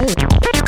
Ooh.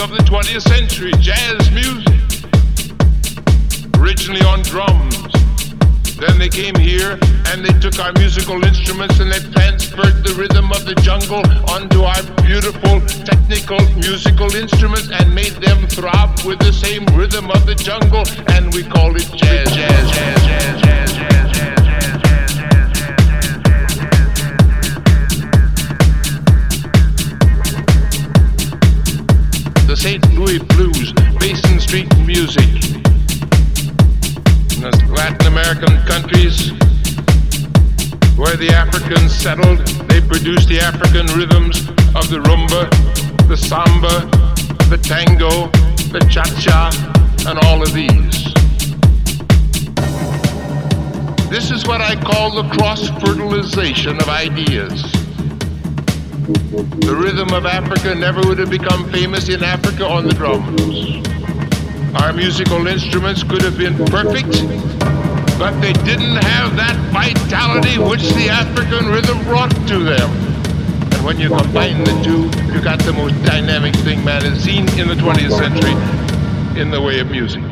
Of the 20th century, jazz music. Originally on drums. Then they came here and they took our musical instruments and they transferred the rhythm of the jungle onto our beautiful technical musical instruments and made them throb with the same rhythm of the jungle and we call it jazz, jazz, jazz, jazz, jazz, jazz, jazz. St. Louis blues, Basin Street music. In the Latin American countries where the Africans settled, they produced the African rhythms of the rumba, the samba, the tango, the cha-cha, and all of these. This is what I call the cross-fertilization of ideas. The rhythm of Africa never would have become famous in Africa on the drums. Our musical instruments could have been perfect, but they didn't have that vitality which the African rhythm brought to them. And when you combine the two, you got the most dynamic thing man has seen in the 20th century in the way of music.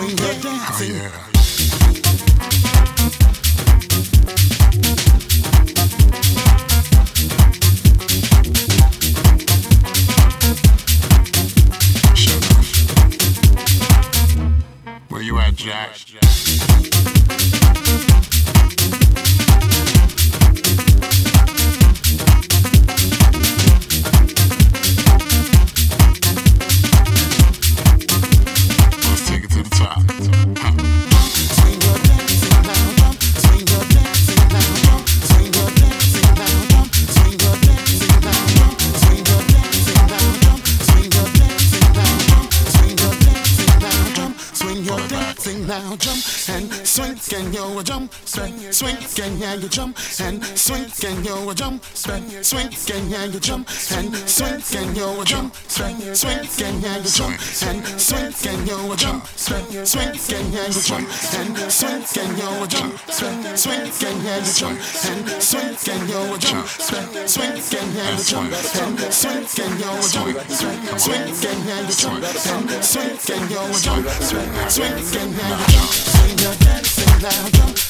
when you're dancing. Oh, yeah. swing, can yeah, you jump, and swing, can you jump, spin, swing, can yeah, you jump, and swing, can you jump, spin, swing, can yeah, you jump, and swing, can you jump, spin, swing, can yeah, you jump, and swing, can you jump, spin, swing, can yeah, you jump, and swing, can you jump, spin, swing, can yeah, you jump, and swing, can you jump, swing, can yeah, you jump, and swing, can you jump, swing, can yeah, you jump, swing, your dancing now, jump.